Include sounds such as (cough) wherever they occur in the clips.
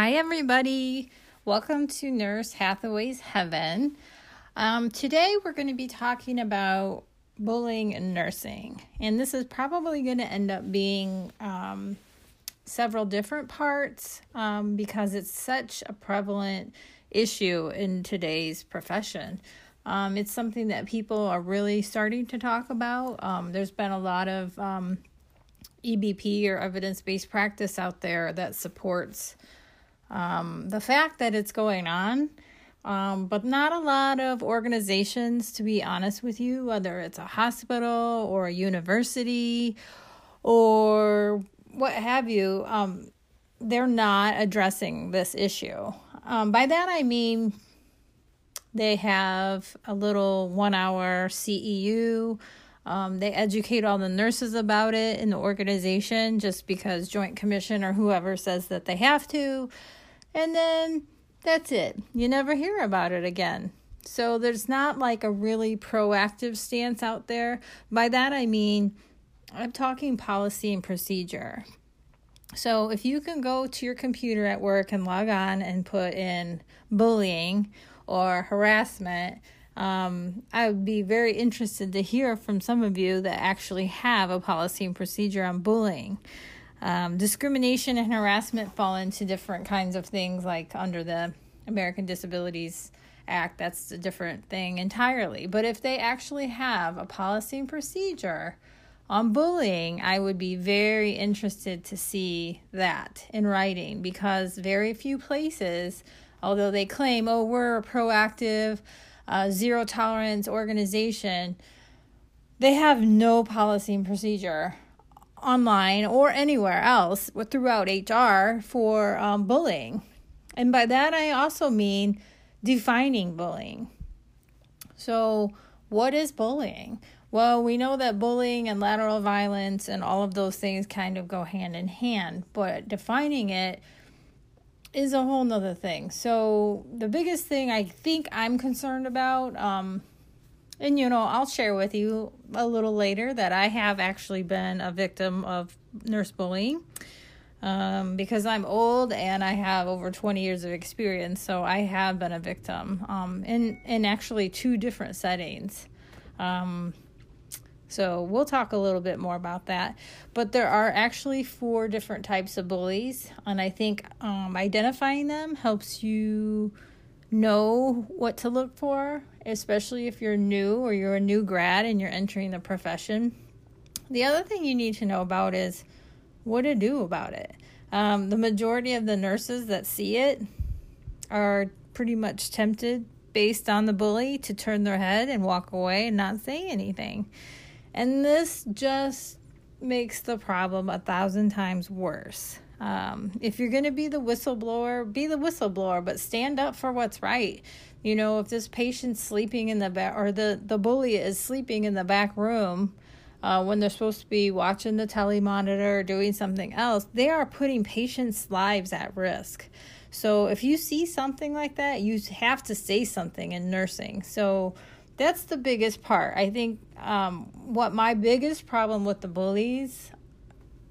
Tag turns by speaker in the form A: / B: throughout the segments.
A: Hi, everybody. Welcome to Nurse Hathaway's Heaven. Um, today, we're going to be talking about bullying in nursing, and this is probably going to end up being um, several different parts um, because it's such a prevalent issue in today's profession. Um, it's something that people are really starting to talk about. Um, there's been a lot of um, EBP or evidence based practice out there that supports um, the fact that it's going on. Um, but not a lot of organizations, to be honest with you, whether it's a hospital or a university or what have you, um, they're not addressing this issue. Um, by that I mean they have a little one hour CEU. Um, they educate all the nurses about it in the organization just because Joint Commission or whoever says that they have to and then that's it. You never hear about it again. So there's not like a really proactive stance out there. By that I mean, I'm talking policy and procedure. So if you can go to your computer at work and log on and put in bullying or harassment, um, I would be very interested to hear from some of you that actually have a policy and procedure on bullying. Um, discrimination and harassment fall into different kinds of things, like under the American Disabilities Act. That's a different thing entirely. But if they actually have a policy and procedure on bullying, I would be very interested to see that in writing because very few places, although they claim, oh, we're a proactive, uh, zero tolerance organization, they have no policy and procedure online or anywhere else throughout HR for um, bullying. And by that, I also mean defining bullying. So, what is bullying? Well, we know that bullying and lateral violence and all of those things kind of go hand in hand, but defining it is a whole nother thing. So, the biggest thing I think I'm concerned about, um, and you know, I'll share with you a little later that I have actually been a victim of nurse bullying um, because I'm old and I have over 20 years of experience. So I have been a victim um, in, in actually two different settings. Um, so we'll talk a little bit more about that. But there are actually four different types of bullies, and I think um, identifying them helps you know what to look for, especially if you're new or you're a new grad and you're entering the profession. The other thing you need to know about is what to do about it. Um, the majority of the nurses that see it are pretty much tempted, based on the bully, to turn their head and walk away and not say anything. And this just makes the problem a thousand times worse. Um, if you're going to be the whistleblower, be the whistleblower, but stand up for what's right. You know, if this patient's sleeping in the back, or the, the bully is sleeping in the back room uh, when they're supposed to be watching the telemonitor or doing something else, they are putting patients' lives at risk. So if you see something like that, you have to say something in nursing. So that's the biggest part. I think um, what my biggest problem with the bullies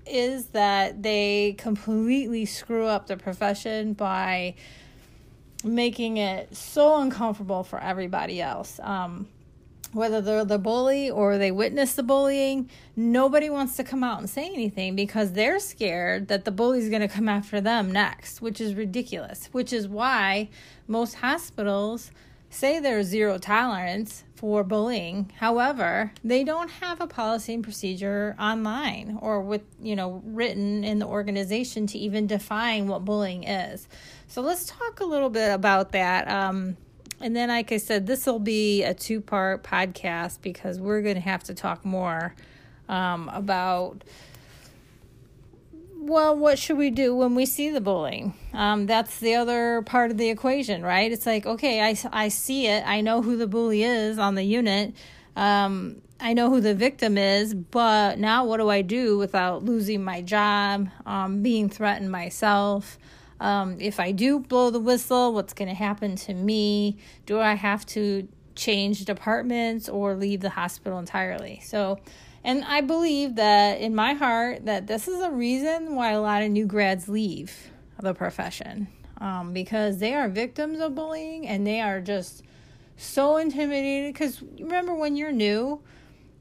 A: is that they completely screw up the profession by making it so uncomfortable for everybody else. Um, whether they're the bully or they witness the bullying, nobody wants to come out and say anything because they're scared that the bully's going to come after them next, which is ridiculous. Which is why most hospitals say there's zero tolerance for bullying. However, they don't have a policy and procedure online or with, you know, written in the organization to even define what bullying is. So let's talk a little bit about that. Um, and then, like I said, this will be a two part podcast because we're going to have to talk more um, about well, what should we do when we see the bullying? Um, that's the other part of the equation, right? It's like, okay, I, I see it. I know who the bully is on the unit. Um, I know who the victim is, but now what do I do without losing my job, um, being threatened myself? Um, if I do blow the whistle, what's going to happen to me? Do I have to change departments or leave the hospital entirely? So, and I believe that in my heart that this is a reason why a lot of new grads leave the profession. um, because they are victims of bullying and they are just so intimidated. Because remember, when you're new,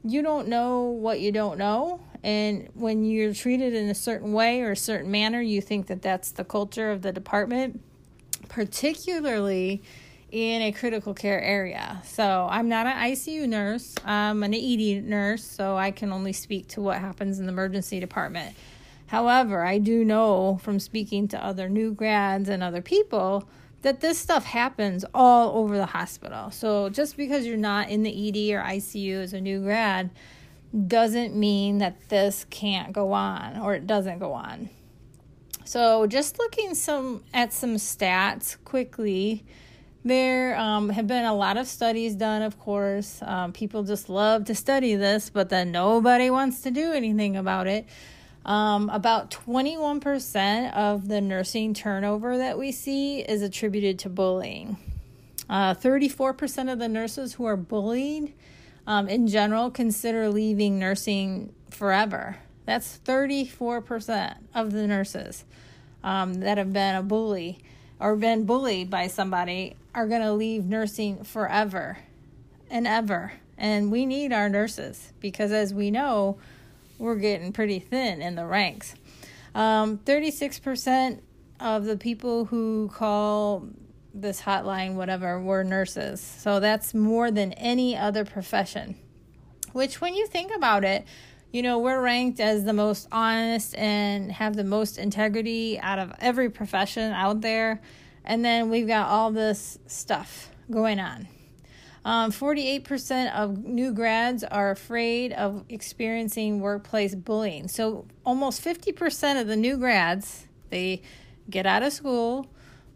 A: you don't know what you don't know. And when you're treated in a certain way or a certain manner, you think that that's the culture of the department, particularly in a critical care area. So I'm not an ICU nurse, I'm an ED nurse, so I can only speak to what happens in the emergency department. However, I do know from speaking to other new grads and other people that this stuff happens all over the hospital. So just because you're not in the ED or ICU as a new grad doesn't mean that this can't go on or it doesn't go on. So just looking some at some stats quickly, there um, have been a lot of studies done, of course. Um, people just love to study this, but then nobody wants to do anything about it. Um, about 21% of the nursing turnover that we see is attributed to bullying. Uh, 34% of the nurses who are bullied um, in general consider leaving nursing forever. That's 34% of the nurses um, that have been a bully or been bullied by somebody are going to leave nursing forever and ever. And we need our nurses because, as we know, we're getting pretty thin in the ranks. Um, 36% of the people who call this hotline, whatever, were nurses. So that's more than any other profession. Which, when you think about it, you know, we're ranked as the most honest and have the most integrity out of every profession out there. And then we've got all this stuff going on. Um, 48% of new grads are afraid of experiencing workplace bullying. So almost 50% of the new grads, they get out of school,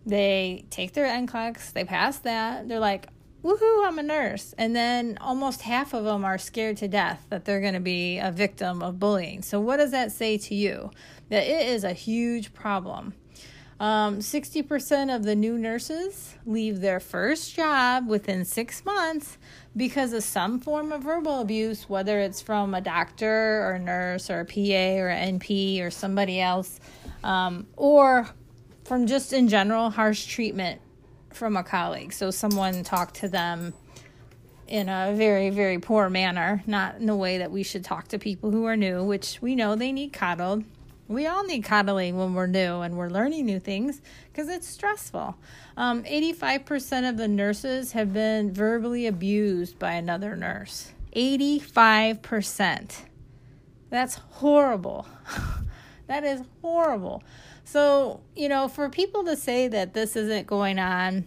A: they take their NCLEX, they pass that, they're like, woohoo, I'm a nurse. And then almost half of them are scared to death that they're going to be a victim of bullying. So, what does that say to you? That it is a huge problem. Um, 60% of the new nurses leave their first job within six months because of some form of verbal abuse, whether it's from a doctor or a nurse or a PA or NP or somebody else, um, or from just in general harsh treatment from a colleague. So someone talked to them in a very, very poor manner, not in the way that we should talk to people who are new, which we know they need coddled. We all need coddling when we're new and we're learning new things because it's stressful. Um, 85% of the nurses have been verbally abused by another nurse. 85%. That's horrible. (laughs) that is horrible. So, you know, for people to say that this isn't going on,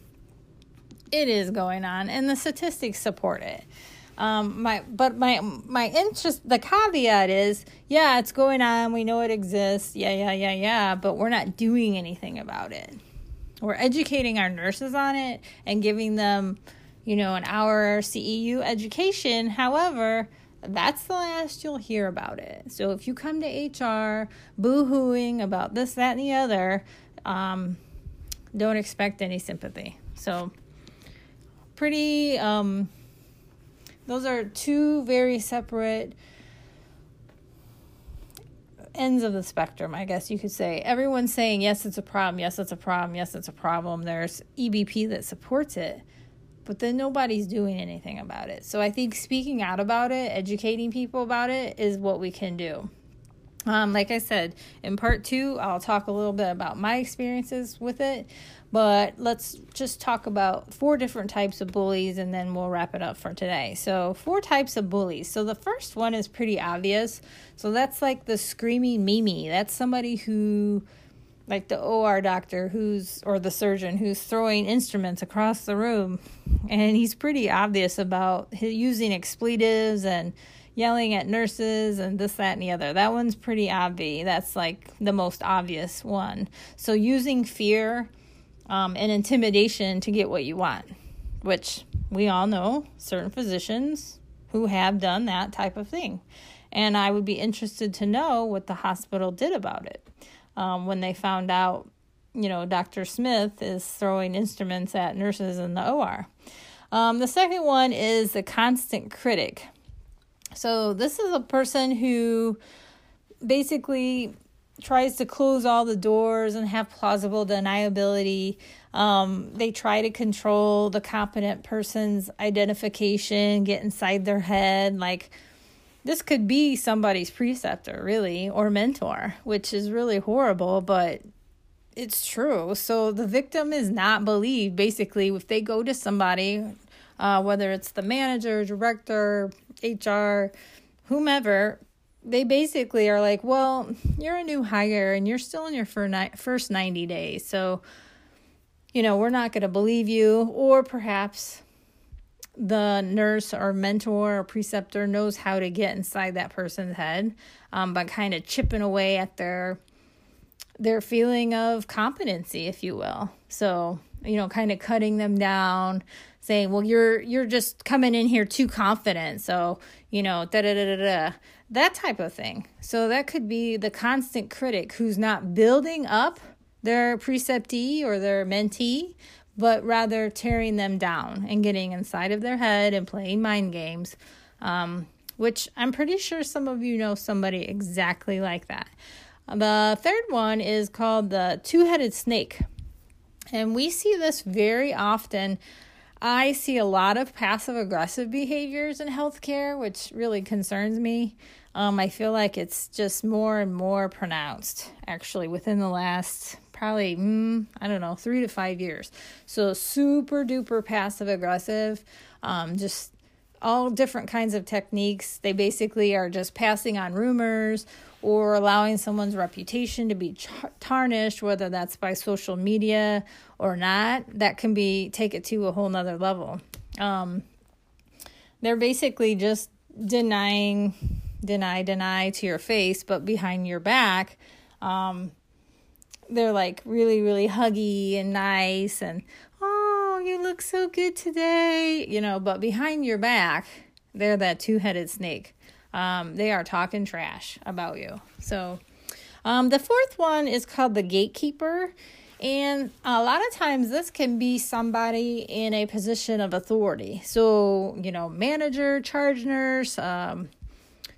A: it is going on, and the statistics support it. Um, my but my my interest the caveat is yeah it's going on. We know it exists. Yeah yeah yeah yeah. But we're not doing anything about it. We're educating our nurses on it and giving them you know an hour CEU education. However that's the last you'll hear about it. So if you come to HR boo-hooing about this that and the other um, don't expect any sympathy. So pretty um, those are two very separate ends of the spectrum, I guess you could say. Everyone's saying, yes, it's a problem, yes, it's a problem, yes, it's a problem. There's EBP that supports it, but then nobody's doing anything about it. So I think speaking out about it, educating people about it, is what we can do. Um, like I said, in part two, I'll talk a little bit about my experiences with it, but let's just talk about four different types of bullies and then we'll wrap it up for today. So, four types of bullies. So, the first one is pretty obvious. So, that's like the screaming Mimi. That's somebody who, like the OR doctor who's, or the surgeon who's throwing instruments across the room. And he's pretty obvious about using expletives and yelling at nurses and this, that, and the other. That one's pretty obvious. That's like the most obvious one. So, using fear um, and intimidation to get what you want, which we all know certain physicians who have done that type of thing. And I would be interested to know what the hospital did about it um, when they found out, you know, Dr. Smith is throwing instruments at nurses in the OR. Um, the second one is the constant critic. So, this is a person who basically tries to close all the doors and have plausible deniability. Um, they try to control the competent person's identification, get inside their head. Like, this could be somebody's preceptor, really, or mentor, which is really horrible, but it's true. So the victim is not believed. Basically, if they go to somebody, uh, whether it's the manager, director, HR, whomever, they basically are like, well, you're a new hire and you're still in your first 90 days. So, you know, we're not going to believe you. Or perhaps the nurse or mentor or preceptor knows how to get inside that person's head um, by kind of chipping away at their their feeling of competency, if you will. So, you know, kind of cutting them down, saying, "Well, you're you're just coming in here too confident." So, you know, da da da da da. That type of thing. So that could be the constant critic who's not building up their preceptee or their mentee, but rather tearing them down and getting inside of their head and playing mind games. Um, which I'm pretty sure some of you know somebody exactly like that. The third one is called the two headed snake. And we see this very often. I see a lot of passive aggressive behaviors in healthcare, which really concerns me. Um, I feel like it's just more and more pronounced actually within the last probably, mm, I don't know, three to five years. So super duper passive aggressive, um, just all different kinds of techniques. They basically are just passing on rumors or allowing someone's reputation to be tarnished, whether that's by social media or not, that can be take it to a whole nother level. Um, they're basically just denying, deny, deny to your face, but behind your back, um, they're like really, really huggy and nice and, oh, you look so good today, you know, but behind your back, they're that two headed snake um, they are talking trash about you. So, um, the fourth one is called the gatekeeper. And a lot of times, this can be somebody in a position of authority. So, you know, manager, charge nurse, um,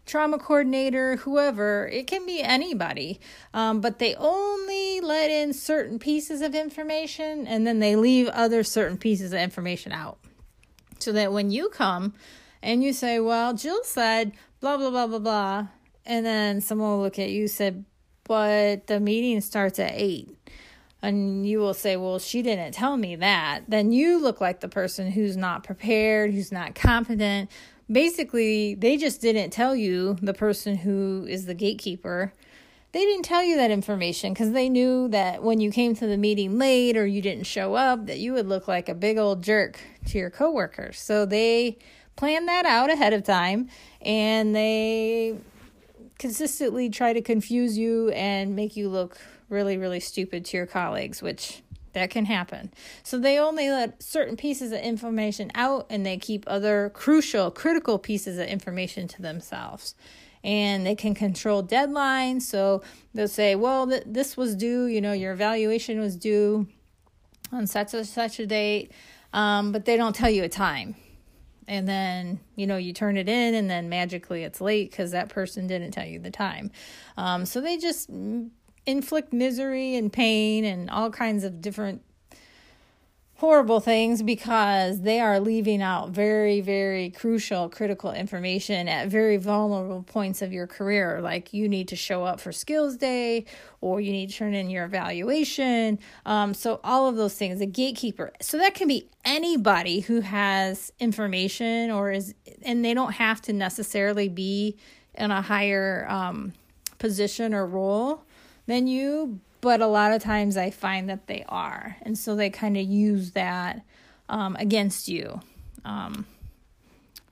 A: trauma coordinator, whoever, it can be anybody. Um, but they only let in certain pieces of information and then they leave other certain pieces of information out. So that when you come and you say, Well, Jill said blah blah blah blah blah. And then someone will look at you said but the meeting starts at 8 and you will say well she didn't tell me that. Then you look like the person who's not prepared who's not competent. Basically they just didn't tell you the person who is the gatekeeper. They didn't tell you that information because they knew that when you came to the meeting late or you didn't show up that you would look like a big old jerk to your coworkers. So they plan that out ahead of time and they consistently try to confuse you and make you look really, really stupid to your colleagues, which that can happen. So they only let certain pieces of information out and they keep other crucial, critical pieces of information to themselves. And they can control deadlines. So they'll say, well, th- this was due, you know, your evaluation was due on such and such a date, um, but they don't tell you a time and then you know you turn it in and then magically it's late because that person didn't tell you the time. Um, so they just inflict misery and pain and all kinds of different horrible things because they are leaving out very, very crucial, critical information at very vulnerable points of your career. Like you need to show up for skills day or you need to turn in your evaluation. Um, so, all of those things, a gatekeeper. So, that can be anybody who has information or is, and they don't have to necessarily be in a higher um, position or role than you, but a lot of times I find that they are. And so they kind of use that um, against you um,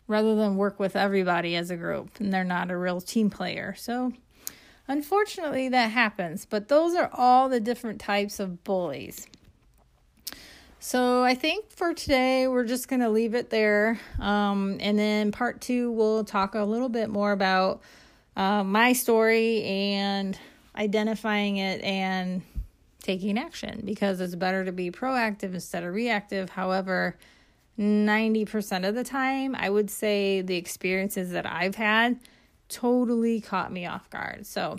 A: rather than work with everybody as a group. And they're not a real team player. So unfortunately, that happens. But those are all the different types of bullies. So I think for today, we're just going to leave it there. Um, and then part two, we'll talk a little bit more about uh, my story and identifying it and taking action because it's better to be proactive instead of reactive. However, 90% of the time, I would say the experiences that I've had totally caught me off guard. So,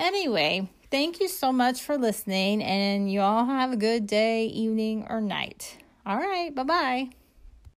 A: Anyway, thank you so much for listening, and you all have a good day, evening, or night. All right, bye bye.